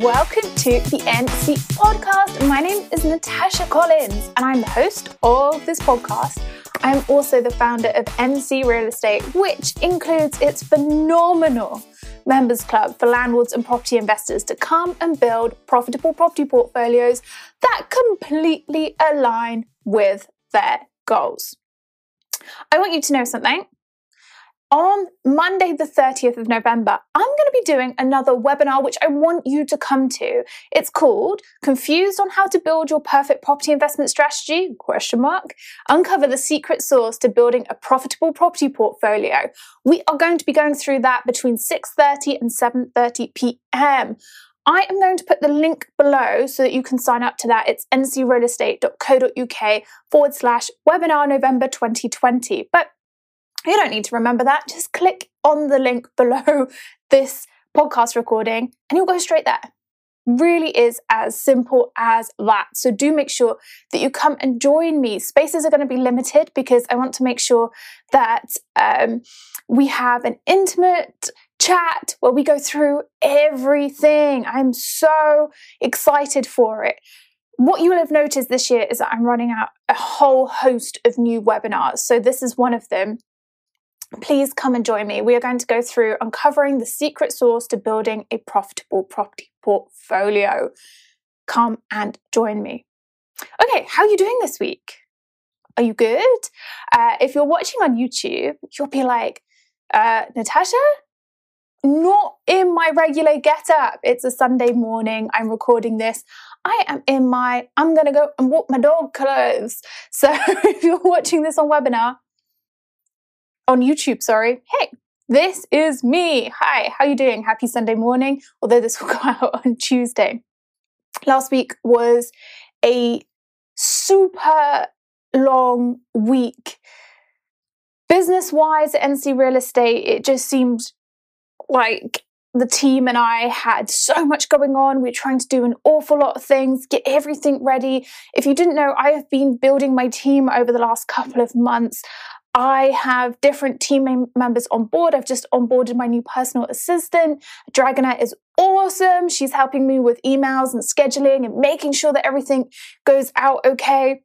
welcome to the NC podcast. My name is Natasha Collins, and I'm the host of this podcast. I'm also the founder of NC Real Estate, which includes its phenomenal members club for landlords and property investors to come and build profitable property portfolios that completely align with their goals. I want you to know something on Monday, the 30th of November, I'm going to be doing another webinar which I want you to come to. It's called Confused on How to Build Your Perfect Property Investment Strategy? Question mark. Uncover the secret sauce to building a profitable property portfolio. We are going to be going through that between 6:30 and 7:30 p.m. I am going to put the link below so that you can sign up to that. It's ncrealestate.co.uk forward slash webinar November 2020. But you don't need to remember that. Just click on the link below this podcast recording and you'll go straight there. Really is as simple as that. So do make sure that you come and join me. Spaces are going to be limited because I want to make sure that um, we have an intimate chat where we go through everything. I'm so excited for it. What you will have noticed this year is that I'm running out a whole host of new webinars. So this is one of them please come and join me. We are going to go through uncovering the secret sauce to building a profitable property portfolio. Come and join me. Okay, how are you doing this week? Are you good? Uh, if you're watching on YouTube, you'll be like, uh, Natasha, not in my regular get up. It's a Sunday morning. I'm recording this. I am in my I'm going to go and walk my dog clothes. So if you're watching this on webinar, on YouTube, sorry. Hey, this is me. Hi, how you doing? Happy Sunday morning, although this will go out on Tuesday. Last week was a super long week. Business wise, NC Real Estate, it just seemed like the team and I had so much going on. We are trying to do an awful lot of things, get everything ready. If you didn't know, I have been building my team over the last couple of months. I have different team members on board. I've just onboarded my new personal assistant. Dragonette is awesome. She's helping me with emails and scheduling and making sure that everything goes out okay.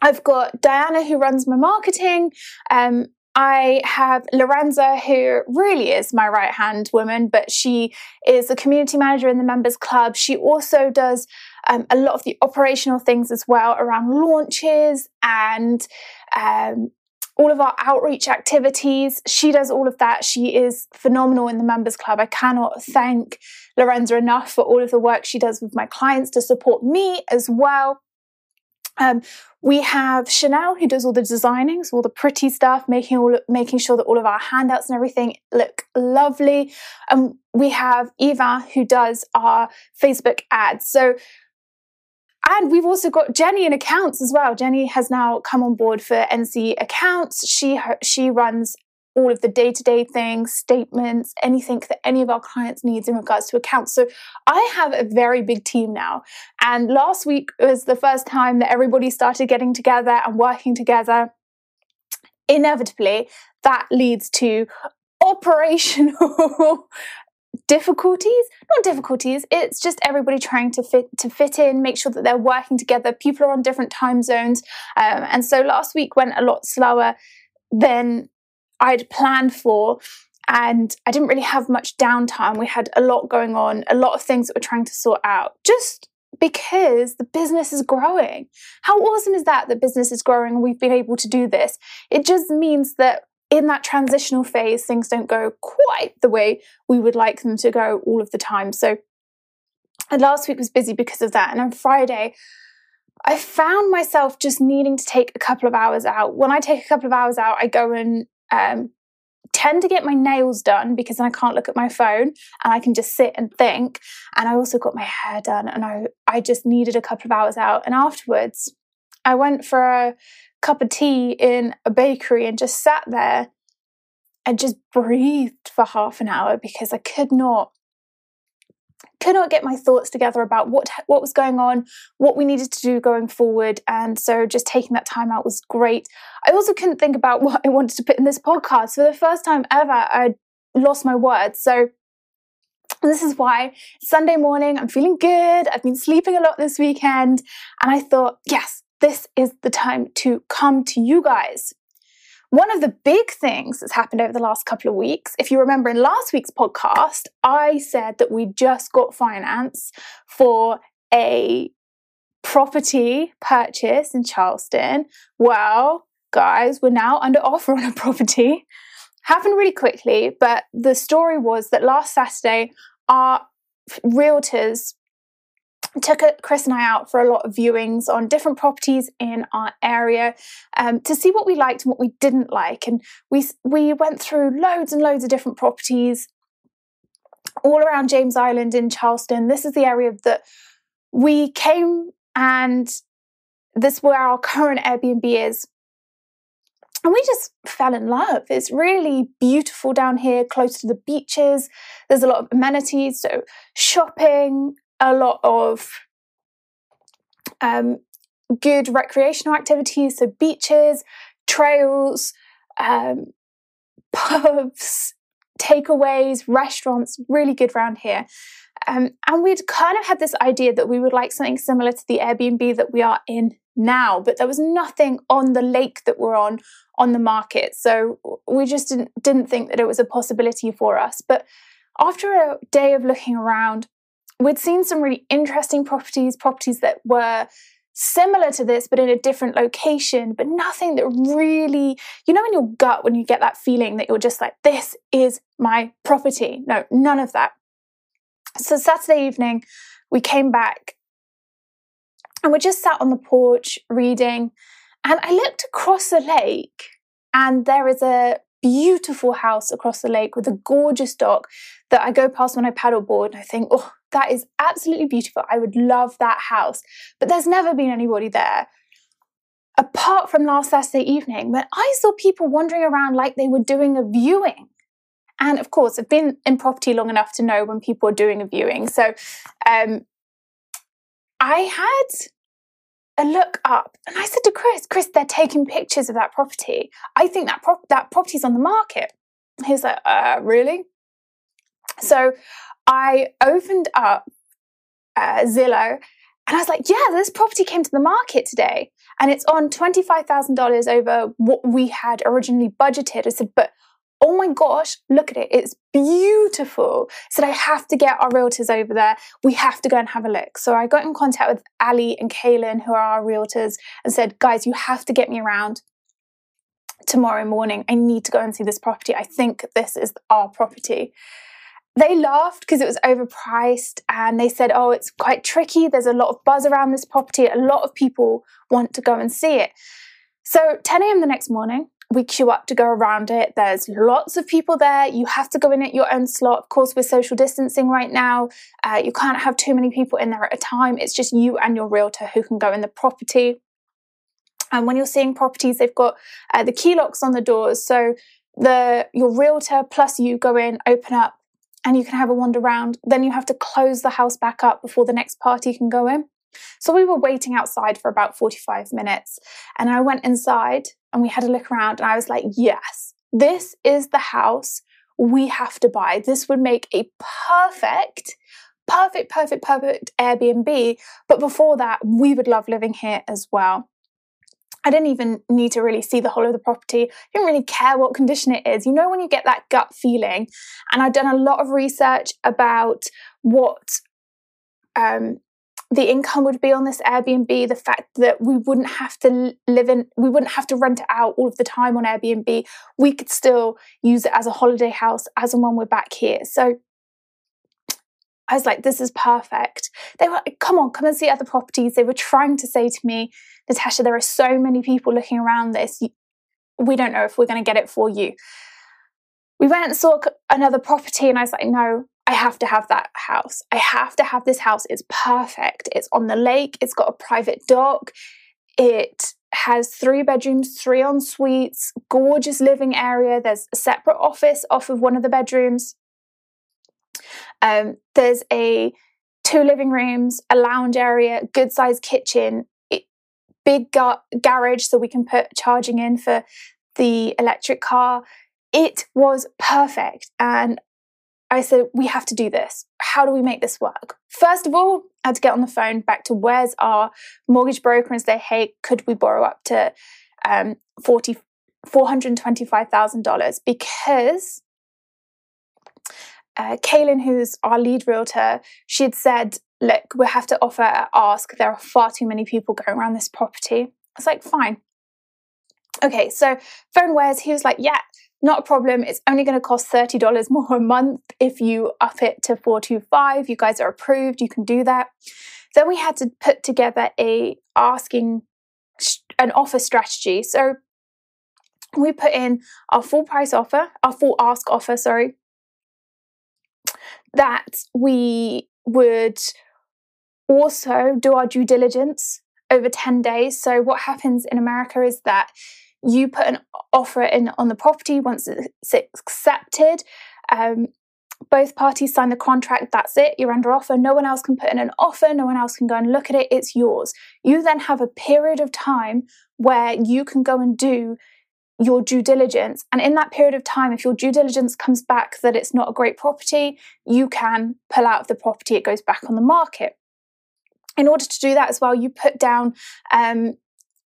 I've got Diana who runs my marketing. Um, I have Lorenza, who really is my right hand woman, but she is a community manager in the members club. She also does um, a lot of the operational things as well around launches and um, all of our outreach activities. She does all of that. She is phenomenal in the members club. I cannot thank Lorenza enough for all of the work she does with my clients to support me as well. Um, we have Chanel who does all the designing, so all the pretty stuff, making all making sure that all of our handouts and everything look lovely. And um, we have Eva who does our Facebook ads. So and we've also got Jenny in accounts as well. Jenny has now come on board for NC accounts. She she runs all of the day-to-day things, statements, anything that any of our clients needs in regards to accounts. So I have a very big team now. And last week was the first time that everybody started getting together and working together. Inevitably, that leads to operational difficulties not difficulties it's just everybody trying to fit to fit in make sure that they're working together people are on different time zones um, and so last week went a lot slower than i'd planned for and i didn't really have much downtime we had a lot going on a lot of things that we're trying to sort out just because the business is growing. How awesome is that? The business is growing and we've been able to do this. It just means that in that transitional phase, things don't go quite the way we would like them to go all of the time. So, and last week was busy because of that. And on Friday, I found myself just needing to take a couple of hours out. When I take a couple of hours out, I go and um, tend to get my nails done because then I can't look at my phone and I can just sit and think. And I also got my hair done and I, I just needed a couple of hours out. And afterwards, I went for a cup of tea in a bakery and just sat there and just breathed for half an hour because I could not could not get my thoughts together about what what was going on, what we needed to do going forward, and so just taking that time out was great. I also couldn't think about what I wanted to put in this podcast for the first time ever. I lost my words, so this is why Sunday morning, I'm feeling good. I've been sleeping a lot this weekend. And I thought, yes, this is the time to come to you guys. One of the big things that's happened over the last couple of weeks, if you remember in last week's podcast, I said that we just got finance for a property purchase in Charleston. Well, guys, we're now under offer on a property. Happened really quickly, but the story was that last Saturday our realtors took Chris and I out for a lot of viewings on different properties in our area um, to see what we liked and what we didn't like. And we we went through loads and loads of different properties all around James Island in Charleston. This is the area that we came and this where our current Airbnb is. And we just fell in love. It's really beautiful down here, close to the beaches. There's a lot of amenities, so shopping, a lot of um, good recreational activities, so beaches, trails, um, pubs, takeaways, restaurants, really good around here. Um, and we'd kind of had this idea that we would like something similar to the Airbnb that we are in now, but there was nothing on the lake that we're on on the market. So we just didn't, didn't think that it was a possibility for us. But after a day of looking around, we'd seen some really interesting properties, properties that were similar to this, but in a different location, but nothing that really, you know, in your gut when you get that feeling that you're just like, this is my property. No, none of that. So Saturday evening, we came back and we just sat on the porch reading. And I looked across the lake, and there is a beautiful house across the lake with a gorgeous dock that I go past when I paddleboard and I think, oh, that is absolutely beautiful. I would love that house. But there's never been anybody there. Apart from last Saturday evening, when I saw people wandering around like they were doing a viewing. And of course, I've been in property long enough to know when people are doing a viewing. So um, I had a look up and I said to Chris, Chris, they're taking pictures of that property. I think that prop- that property's on the market. He's like, uh, really? So I opened up uh, Zillow and I was like, yeah, this property came to the market today and it's on $25,000 over what we had originally budgeted. I said, but oh my gosh, look at it. It's beautiful. Said, I have to get our realtors over there. We have to go and have a look. So I got in contact with Ali and Kaylin, who are our realtors, and said, guys, you have to get me around tomorrow morning. I need to go and see this property. I think this is our property. They laughed because it was overpriced and they said, oh, it's quite tricky. There's a lot of buzz around this property. A lot of people want to go and see it. So 10 a.m. the next morning, we queue up to go around it. There's lots of people there. You have to go in at your own slot. Of course, we're social distancing right now. Uh, you can't have too many people in there at a time. It's just you and your realtor who can go in the property. And when you're seeing properties, they've got uh, the key locks on the doors. So the your realtor plus you go in, open up, and you can have a wander around. Then you have to close the house back up before the next party can go in. So we were waiting outside for about 45 minutes. And I went inside and we had a look around and I was like, yes, this is the house we have to buy. This would make a perfect, perfect, perfect, perfect Airbnb. But before that, we would love living here as well. I didn't even need to really see the whole of the property. I didn't really care what condition it is. You know, when you get that gut feeling, and I've done a lot of research about what um, the income would be on this Airbnb, the fact that we wouldn't have to live in, we wouldn't have to rent it out all of the time on Airbnb. We could still use it as a holiday house as and when we're back here. So I was like, this is perfect. They were like, come on, come and see other properties. They were trying to say to me, Natasha, there are so many people looking around this. We don't know if we're going to get it for you. We went and saw another property, and I was like, no, I have to have that house. I have to have this house. It's perfect. It's on the lake. It's got a private dock. It has three bedrooms, three en suites, gorgeous living area. There's a separate office off of one of the bedrooms. Um, there's a two living rooms, a lounge area, good sized kitchen, it, big gar- garage so we can put charging in for the electric car. It was perfect. And I said, we have to do this. how do we make this work? First of all, I had to get on the phone back to where's our mortgage broker and say, hey, could we borrow up to um, 40, $425,000? Because uh, Kaylin, who's our lead realtor, she had said, look, we have to offer ask. There are far too many people going around this property. It's like, fine. Okay, so phone wears, he was like, yeah, not a problem. It's only going to cost $30 more a month if you up it to 425. You guys are approved. You can do that. Then we had to put together a asking an offer strategy. So we put in our full price offer, our full ask offer, sorry, that we would also do our due diligence over 10 days. So what happens in America is that you put an offer in on the property once it's accepted. Um, both parties sign the contract, that's it, you're under offer. No one else can put in an offer, no one else can go and look at it, it's yours. You then have a period of time where you can go and do your due diligence. And in that period of time, if your due diligence comes back that it's not a great property, you can pull out of the property, it goes back on the market. In order to do that as well, you put down um,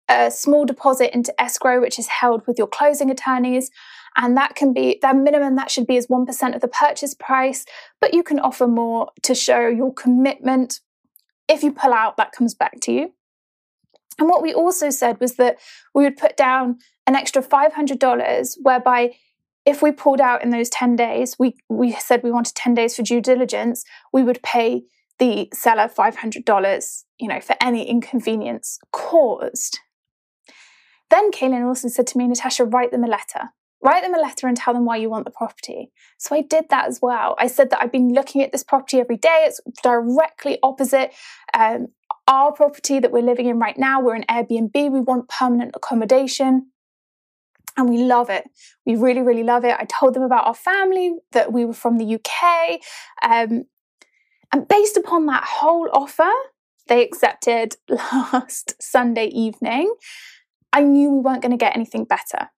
a small deposit into escrow, which is held with your closing attorneys. And that can be, that minimum that should be is 1% of the purchase price, but you can offer more to show your commitment. If you pull out, that comes back to you. And what we also said was that we would put down an extra $500, whereby if we pulled out in those 10 days, we, we said we wanted 10 days for due diligence, we would pay the seller $500, you know, for any inconvenience caused. Then Kaylin also said to me, Natasha, write them a letter. Write them a letter and tell them why you want the property. So I did that as well. I said that I've been looking at this property every day. It's directly opposite um, our property that we're living in right now. We're in Airbnb. We want permanent accommodation. And we love it. We really, really love it. I told them about our family, that we were from the UK. Um, and based upon that whole offer, they accepted last Sunday evening. I knew we weren't going to get anything better.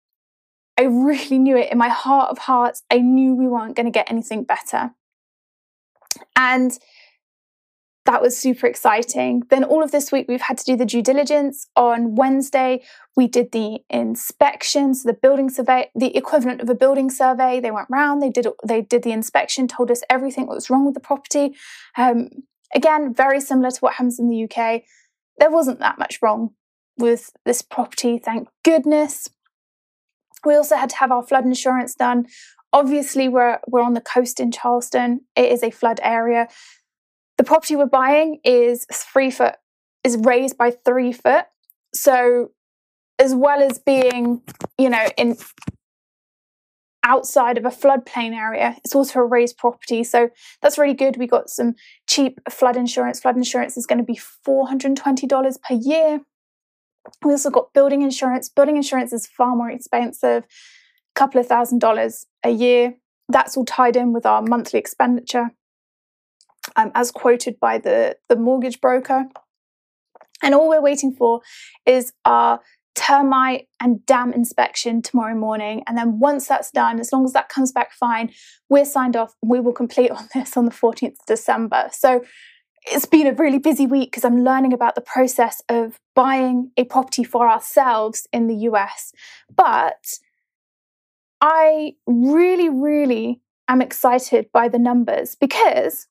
I really knew it in my heart of hearts. I knew we weren't going to get anything better. And that was super exciting. Then all of this week, we've had to do the due diligence. On Wednesday, we did the inspections, the building survey, the equivalent of a building survey. They went round, they did they did the inspection, told us everything that was wrong with the property. Um, again, very similar to what happens in the UK. There wasn't that much wrong with this property, thank goodness. We also had to have our flood insurance done. Obviously, we're, we're on the coast in Charleston. It is a flood area. The property we're buying is three foot, is raised by three foot. So, as well as being, you know, in outside of a floodplain area, it's also a raised property. So that's really good. We got some cheap flood insurance. Flood insurance is going to be $420 per year. We also got building insurance. Building insurance is far more expensive, a couple of thousand dollars a year. That's all tied in with our monthly expenditure, um, as quoted by the, the mortgage broker. And all we're waiting for is our termite and dam inspection tomorrow morning. And then once that's done, as long as that comes back fine, we're signed off. We will complete on this on the 14th of December. So it's been a really busy week because I'm learning about the process of buying a property for ourselves in the US. But I really, really am excited by the numbers because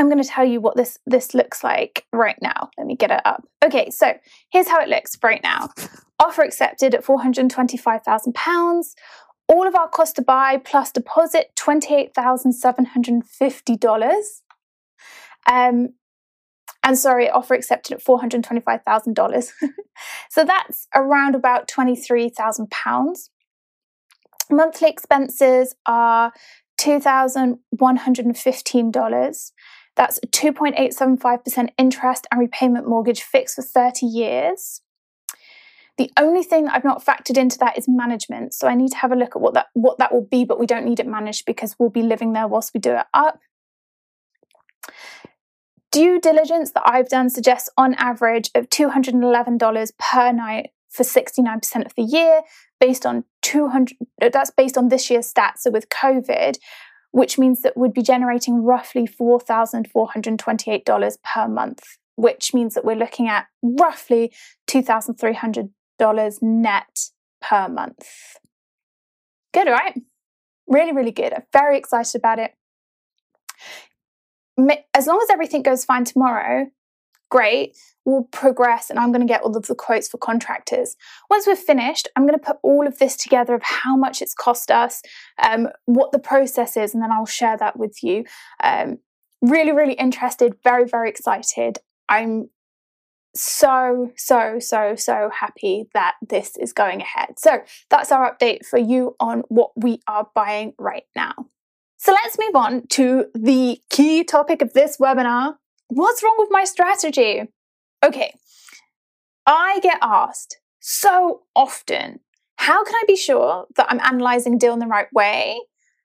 I'm going to tell you what this this looks like right now. Let me get it up. Okay, so here's how it looks right now. Offer accepted at £425,000. All of our cost to buy plus deposit $28,750. Um, and sorry, offer accepted at $425,000. so that's around about £23,000. Monthly expenses are $2,115. That's 2.875% interest and repayment mortgage fixed for 30 years. The only thing I've not factored into that is management. So I need to have a look at what that what that will be, but we don't need it managed because we'll be living there whilst we do it up due diligence that I've done suggests on average of $211 per night for 69% of the year based on 200 that's based on this year's stats so with covid which means that we'd be generating roughly $4,428 per month, which means that we're looking at roughly $2,300 net per month. Good, right? Really, really good. I'm very excited about it. As long as everything goes fine tomorrow, great, we'll progress and I'm going to get all of the quotes for contractors. Once we're finished, I'm going to put all of this together of how much it's cost us, um, what the process is, and then I'll share that with you. Um, really, really interested, very, very excited. I'm so, so, so, so happy that this is going ahead. So that's our update for you on what we are buying right now. So let's move on to the key topic of this webinar. What's wrong with my strategy? Okay, I get asked so often, how can I be sure that I'm analyzing deal in the right way?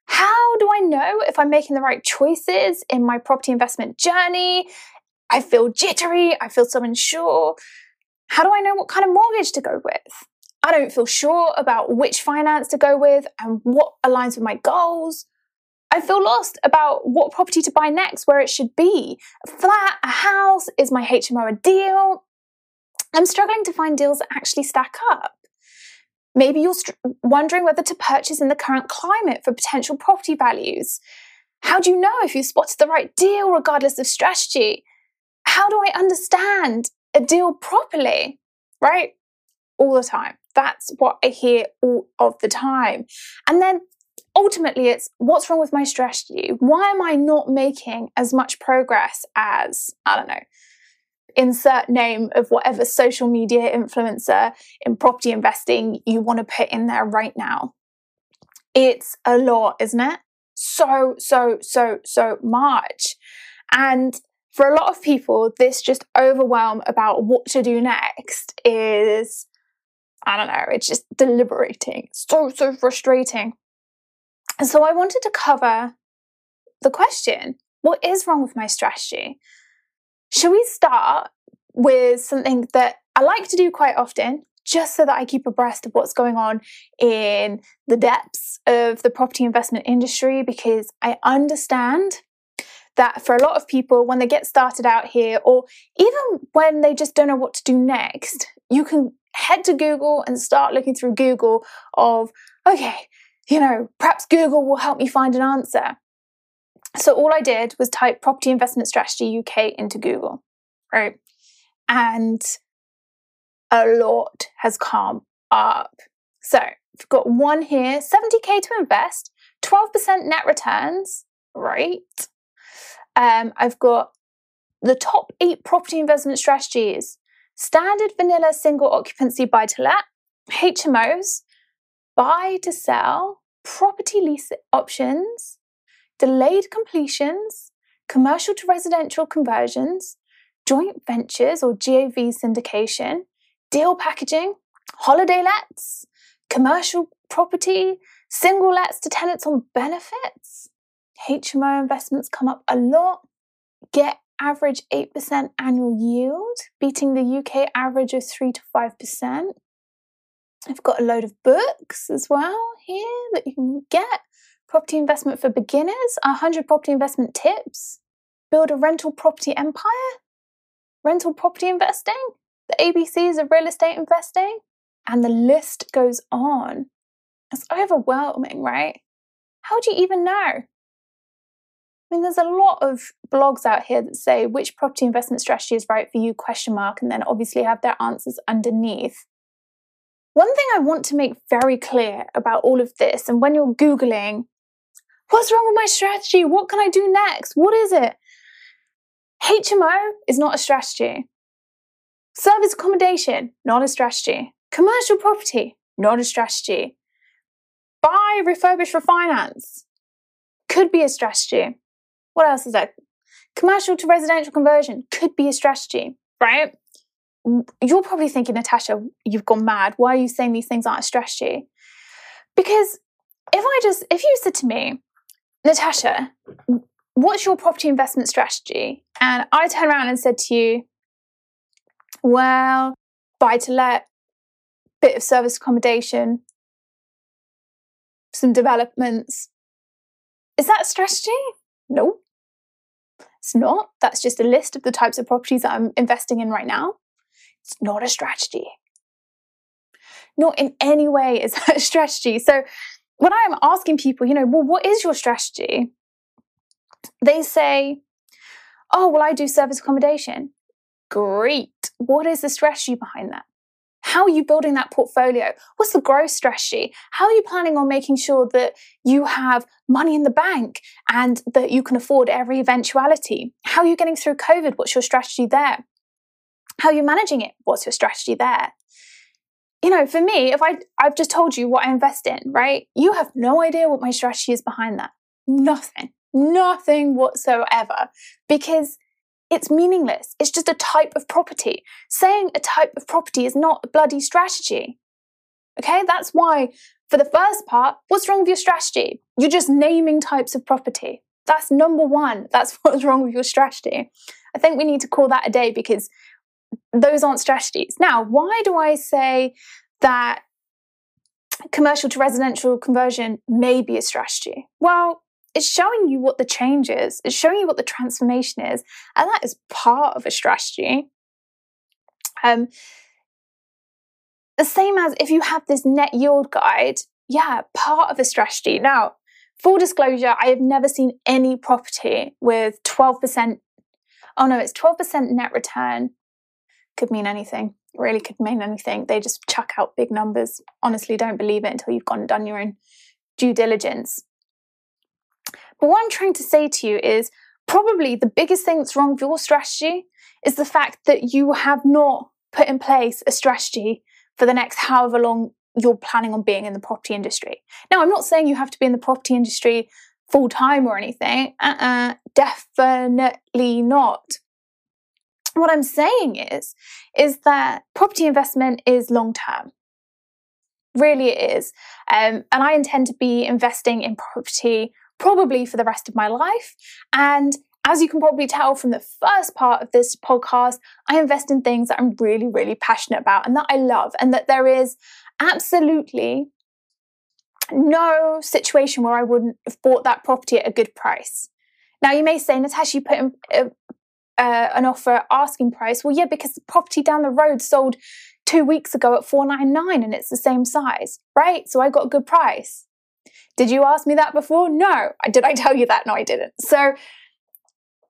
How do I know if I'm making the right choices in my property investment journey? I feel jittery, I feel so unsure. How do I know what kind of mortgage to go with? I don't feel sure about which finance to go with and what aligns with my goals. I feel lost about what property to buy next, where it should be. A flat, a house, is my HMO a deal? I'm struggling to find deals that actually stack up. Maybe you're wondering whether to purchase in the current climate for potential property values. How do you know if you spotted the right deal regardless of strategy? how do I understand a deal properly? Right? All the time. That's what I hear all of the time. And then ultimately, it's what's wrong with my strategy? Why am I not making as much progress as, I don't know, insert name of whatever social media influencer in property investing you want to put in there right now? It's a lot, isn't it? So, so, so, so much. And for a lot of people, this just overwhelm about what to do next is, I don't know, it's just deliberating. so, so frustrating. And so I wanted to cover the question what is wrong with my strategy? Should we start with something that I like to do quite often, just so that I keep abreast of what's going on in the depths of the property investment industry because I understand that for a lot of people, when they get started out here, or even when they just don't know what to do next, you can head to Google and start looking through Google of, okay, you know, perhaps Google will help me find an answer. So all I did was type property investment strategy UK into Google, right? And a lot has come up. So we've got one here 70k to invest, 12% net returns, right? um, I've got the top eight property investment strategies standard vanilla single occupancy buy to let, HMOs, buy to sell, property lease options, delayed completions, commercial to residential conversions, joint ventures or GOV syndication, deal packaging, holiday lets, commercial property, single lets to tenants on benefits, HMO investments come up a lot. Get average 8% annual yield, beating the UK average of 3 to 5%. I've got a load of books as well here that you can get. Property investment for beginners, 100 property investment tips, build a rental property empire, rental property investing, the ABCs of real estate investing, and the list goes on. It's overwhelming, right? How do you even know? I mean, there's a lot of blogs out here that say which property investment strategy is right for you, question mark, and then obviously have their answers underneath. One thing I want to make very clear about all of this, and when you're Googling, what's wrong with my strategy? What can I do next? What is it? HMO is not a strategy. Service accommodation, not a strategy. Commercial property, not a strategy. Buy, refurbish, refinance, could be a strategy. What else is that? Commercial to residential conversion could be a strategy, right? You're probably thinking, Natasha, you've gone mad. Why are you saying these things aren't a strategy? Because if I just, if you said to me, Natasha, what's your property investment strategy? And I turn around and said to you, well, buy to let, bit of service accommodation, some developments, Is that a strategy? No. It's not. That's just a list of the types of properties that I'm investing in right now. It's not a strategy. Not in any way is that a strategy. So when I'm asking people, you know, well, what is your strategy? They say, oh, well, I do service accommodation. Great. What is the strategy behind that? How are you building that portfolio? What's the growth strategy? How are you planning on making sure that you have money in the bank and that you can afford every eventuality? How are you getting through COVID? What's your strategy there? How are you managing it? What's your strategy there? You know, for me, if I I've just told you what I invest in, right? You have no idea what my strategy is behind that. Nothing. Nothing whatsoever. Because it's meaningless. It's just a type of property. Saying a type of property is not a bloody strategy. Okay, that's why for the first part, what's wrong with your strategy? You're just naming types of property. That's number one. That's what's wrong with your strategy. I think we need to call that a day because those aren't strategies. Now, why do I say that commercial to residential conversion may be a strategy? Well, it's showing you what the change is, it's showing you what the transformation is, and that is part of a strategy. Um, the same as if you have this net yield guide, yeah, part of a strategy. Now, full disclosure, I have never seen any property with 12%. Oh no, it's 12% net return. Could mean anything. really could mean anything. They just chuck out big numbers. Honestly, don't believe it until you've gone and done your own due diligence. But what I'm trying to say to you is probably the biggest thing that's wrong with your strategy is the fact that you have not put in place a strategy for the next however long you're planning on being in the property industry. Now, I'm not saying you have to be in the property industry full time or anything. Uh-uh, definitely not. What I'm saying is, is that property investment is long term. Really, it is. Um, and I intend to be investing in property probably for the rest of my life. And as you can probably tell from the first part of this podcast, I invest in things that I'm really, really passionate about and that I love, and that there is absolutely no situation where I wouldn't have bought that property at a good price. Now, you may say, Natasha, you put in uh, an offer asking price. Well, yeah, because the property down the road sold two weeks ago at 499 and it's the same size, right? So I got a good price. Did you ask me that before? No. Did I tell you that? No, I didn't. So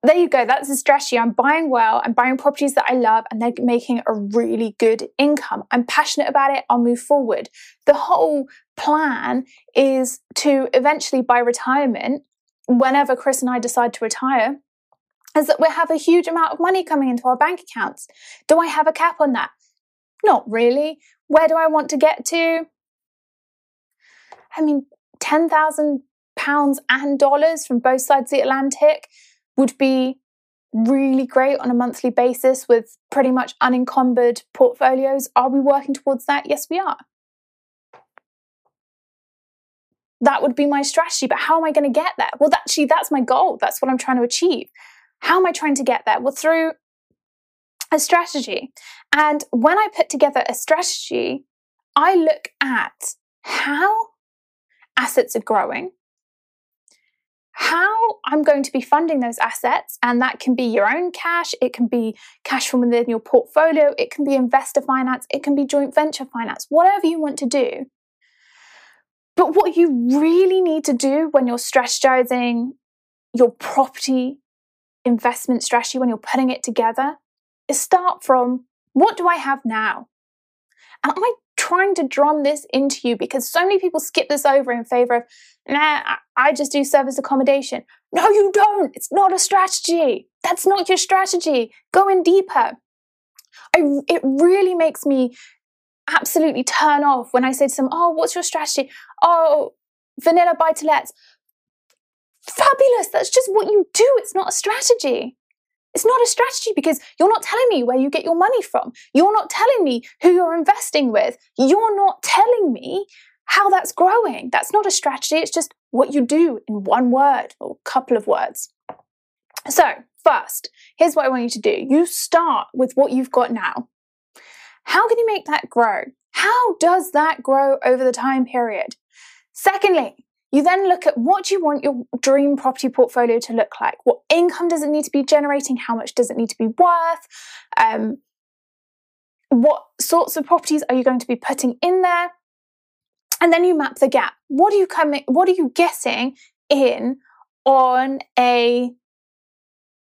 there you go. That's the strategy. I'm buying well. I'm buying properties that I love and they're making a really good income. I'm passionate about it. I'll move forward. The whole plan is to eventually, by retirement, whenever Chris and I decide to retire, is that we have a huge amount of money coming into our bank accounts. Do I have a cap on that? Not really. Where do I want to get to? I mean, £10,000 and dollars from both sides of the Atlantic would be really great on a monthly basis with pretty much unencumbered portfolios. Are we working towards that? Yes, we are. That would be my strategy, but how am I going to get there? Well, actually, that's my goal. That's what I'm trying to achieve. How am I trying to get there? Well, through a strategy. And when I put together a strategy, I look at how assets are growing, how I'm going to be funding those assets, and that can be your own cash, it can be cash from within your portfolio, it can be investor finance, it can be joint venture finance, whatever you want to do. But what you really need to do when you're strategizing your property investment strategy, when you're putting it together, is start from what do I have now? And I trying to drum this into you because so many people skip this over in favor of, nah, I just do service accommodation. No, you don't. It's not a strategy. That's not your strategy. Go in deeper. I, it really makes me absolutely turn off when I say to them, oh, what's your strategy? Oh, vanilla buy to lets. Fabulous. That's just what you do. It's not a strategy. It's not a strategy because you're not telling me where you get your money from. You're not telling me who you're investing with. You're not telling me how that's growing. That's not a strategy. It's just what you do in one word or a couple of words. So, first, here's what I want you to do you start with what you've got now. How can you make that grow? How does that grow over the time period? Secondly, you then look at what you want your dream property portfolio to look like? What income does it need to be generating? How much does it need to be worth? Um, what sorts of properties are you going to be putting in there? And then you map the gap. What are you coming? What are you getting in on a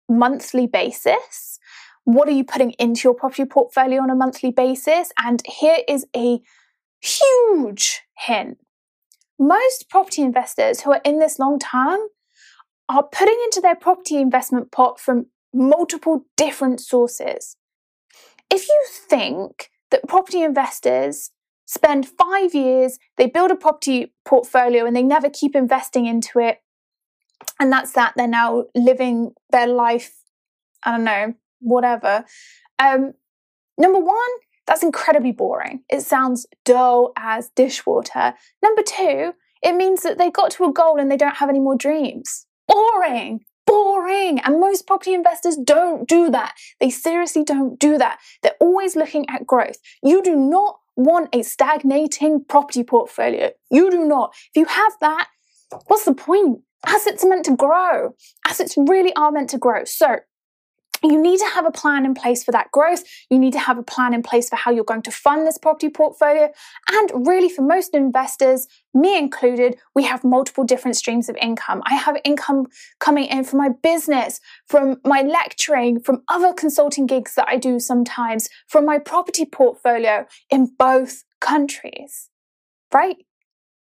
monthly basis? What are you putting into your property portfolio on a monthly basis? And here is a huge hint. Most property investors who are in this long term are putting into their property investment pot from multiple different sources. If you think that property investors spend five years, they build a property portfolio and they never keep investing into it, and that's that, they're now living their life, I don't know, whatever. Um, number one, that's incredibly boring. It sounds dull as dishwater. Number two, it means that they got to a goal and they don't have any more dreams. Boring, boring. And most property investors don't do that. They seriously don't do that. They're always looking at growth. You do not want a stagnating property portfolio. You do not. If you have that, what's the point? Assets are meant to grow. Assets really are meant to grow. So you need to have a plan in place for that growth. You need to have a plan in place for how you're going to fund this property portfolio. And really, for most investors, me included, we have multiple different streams of income. I have income coming in from my business, from my lecturing, from other consulting gigs that I do sometimes, from my property portfolio in both countries, right?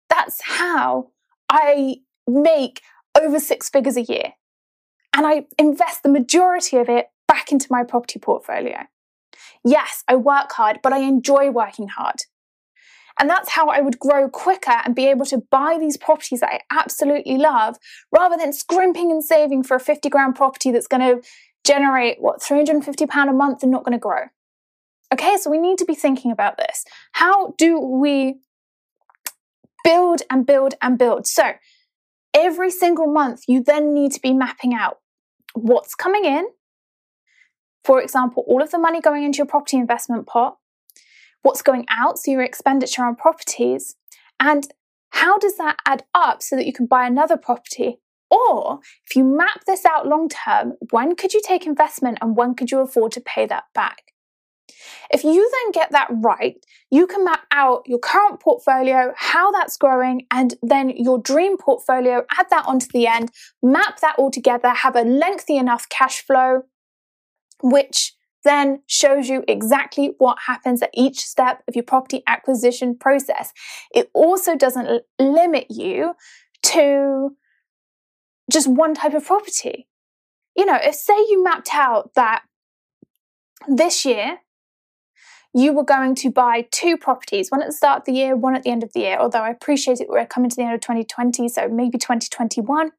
That's how I make over six figures a year and I invest the majority of it back into my property portfolio. Yes, I work hard, but I enjoy working hard. And that's how I would grow quicker and be able to buy these properties that I absolutely love rather than scrimping and saving for a 50 grand property that's going to generate, what, 350 pound a month and not going to grow. Okay, so we need to be thinking about this. How do we build and build and build? So every single month, you then need to be mapping out what's coming in. For example, all of the money going into your property investment pot, what's going out, so your expenditure on properties, and how does that add up so that you can buy another property? Or if you map this out long term, when could you take investment and when could you afford to pay that back? If you then get that right, you can map out your current portfolio, how that's growing, and then your dream portfolio, add that onto the end, map that all together, have a lengthy enough cash flow, which then shows you exactly what happens at each step of your property acquisition process. It also doesn't limit you to just one type of property. You know, if say you mapped out that this year you were going to buy two properties, one at the start of the year, one at the end of the year. Although I appreciate it, we're coming to the end of 2020, so maybe 2021.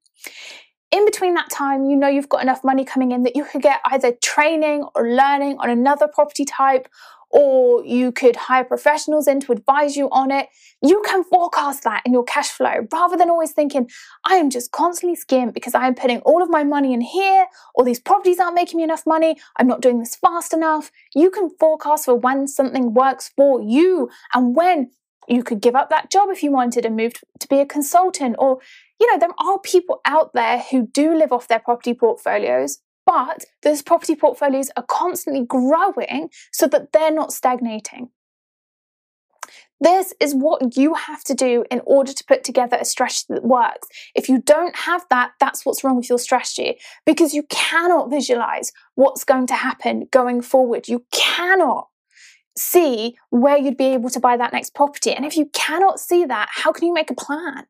In between that time, you know you've got enough money coming in that you could get either training or learning on another property type or you could hire professionals in to advise you on it. You can forecast that in your cash flow rather than always thinking, I am just constantly skimmed because I am putting all of my money in here, or these properties aren't making me enough money, I'm not doing this fast enough. You can forecast for when something works for you and when you could give up that job if you wanted and move to be a consultant or you know there are people out there who do live off their property portfolios but those property portfolios are constantly growing so that they're not stagnating. This is what you have to do in order to put together a strategy that works. If you don't have that, that's what's wrong with your strategy because you cannot visualize what's going to happen going forward. You cannot see where you'd be able to buy that next property. And if you cannot see that, how can you make a plan?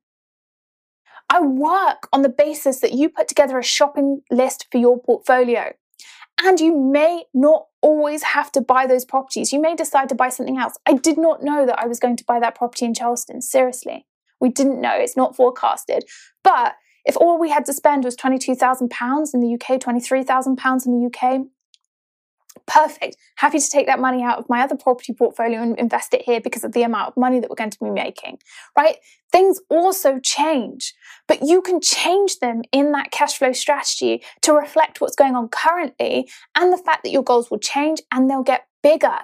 I work on the basis that you put together a shopping list for your portfolio. And you may not always have to buy those properties. You may decide to buy something else. I did not know that I was going to buy that property in Charleston. Seriously. We didn't know. It's not forecasted. But if all we had to spend was £22,000 in the UK, £23,000 in the UK, perfect. Happy to take that money out of my other property portfolio and invest it here because of the amount of money that we're going to be making, right? Things also change, but you can change them in that cash flow strategy to reflect what's going on currently and the fact that your goals will change and they'll get bigger.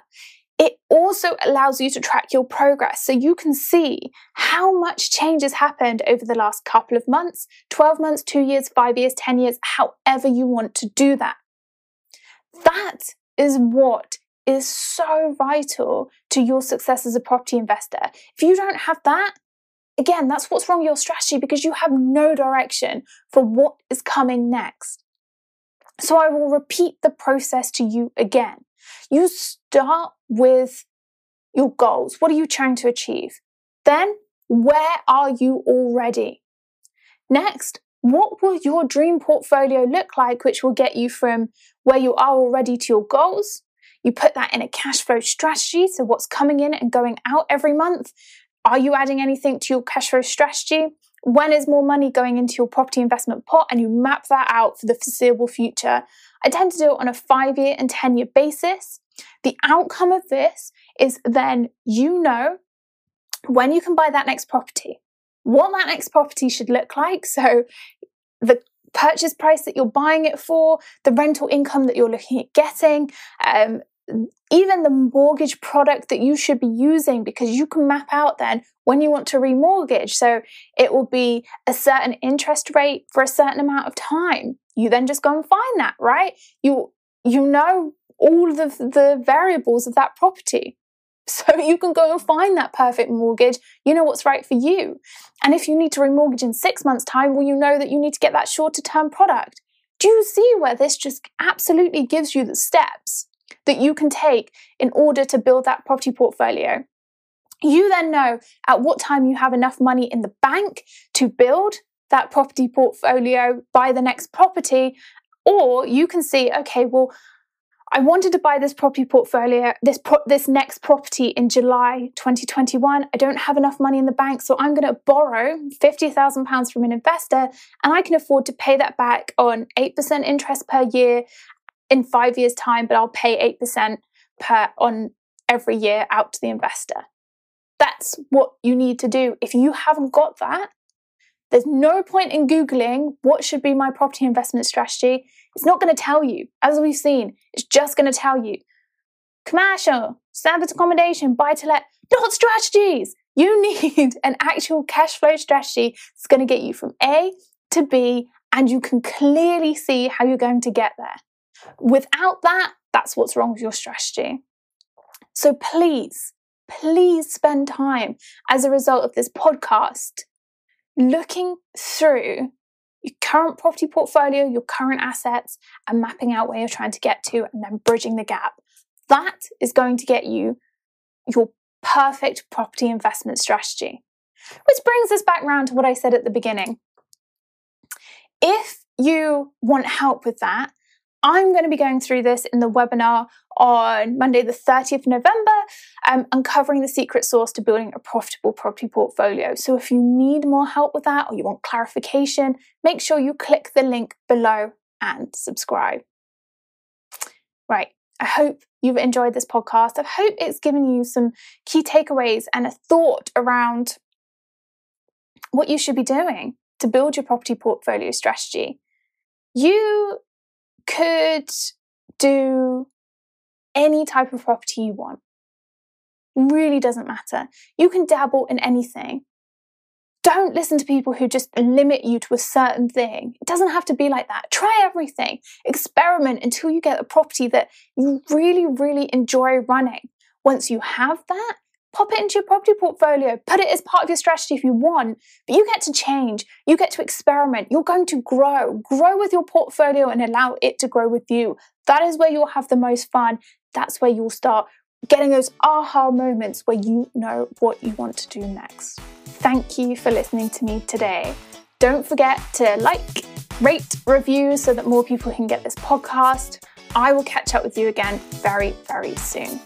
It also allows you to track your progress so you can see how much change has happened over the last couple of months, 12 months, two years, five years, 10 years, however you want to do that. That is what is so vital to your success as a property investor. If you don't have that, again, that's what's wrong with your strategy because you have no direction for what is coming next. So I will repeat the process to you again. You start with your goals. What are you trying to achieve? Then, where are you already? Next, what will your dream portfolio look like, which will get you from where you are already to your goals? You put that in a cash flow strategy. So, what's coming in and going out every month? Are you adding anything to your cash flow strategy? When is more money going into your property investment pot? And you map that out for the foreseeable future. I tend to do it on a five year and 10 year basis. The outcome of this is then you know when you can buy that next property, what that next property should look like. So, the purchase price that you're buying it for, the rental income that you're looking at getting, um, even the mortgage product that you should be using because you can map out then when you want to remortgage. So it will be a certain interest rate for a certain amount of time. You then just go and find that, right? You you know all the the variables of that property. So you can go and find that perfect mortgage. You know what's right for you. And if you need to remortgage in 6 months time, well you know that you need to get that shorter term product. Do you see where this just absolutely gives you the steps that you can take in order to build that property portfolio. You then know at what time you have enough money in the bank to build that property portfolio, buy the next property, or you can see, okay, well, I wanted to buy this property portfolio, this pro- this next property in July 2021. I don't have enough money in the bank, so I'm going to borrow 50,000 pounds from an investor and I can afford to pay that back on 8% interest per year in five years' time, but I'll pay 8% per on every year out to the investor. That's what you need to do. If you haven't got that, there's no point in Googling what should be my property investment strategy. It's not going to tell you. As we've seen, it's just going to tell you commercial, standard accommodation, buy to let, not strategies. You need an actual cash flow strategy that's going to get you from A to B, and you can clearly see how you're going to get there. Without that, that's what's wrong with your strategy. So please, please spend time as a result of this podcast looking through your current property portfolio, your current assets, and mapping out where you're trying to get to and then bridging the gap. That is going to get you your perfect property investment strategy. Which brings us back around to what I said at the beginning. If you want help with that, I'm going to be going through this in the webinar on Monday, the 30th of November, um, uncovering the secret sauce to building a profitable property portfolio. So, if you need more help with that or you want clarification, make sure you click the link below and subscribe. Right. I hope you've enjoyed this podcast. I hope it's given you some key takeaways and a thought around what you should be doing to build your property portfolio strategy. You could do any type of property you want. Really doesn't matter. You can dabble in anything. Don't listen to people who just limit you to a certain thing. It doesn't have to be like that. Try everything. Experiment until you get a property that you really, really enjoy running. Once you have that, pop it into your property portfolio, put it as part of your strategy if you want, but you get to change, you get to experiment, you're going to grow, grow with your portfolio and allow it to grow with you. That is where you'll have the most fun. That's where you'll start getting those aha moments where you know what you want to do next. Thank you for listening to me today. Don't forget to like, rate, review so that more people can get this podcast. I will catch up with you again very, very soon.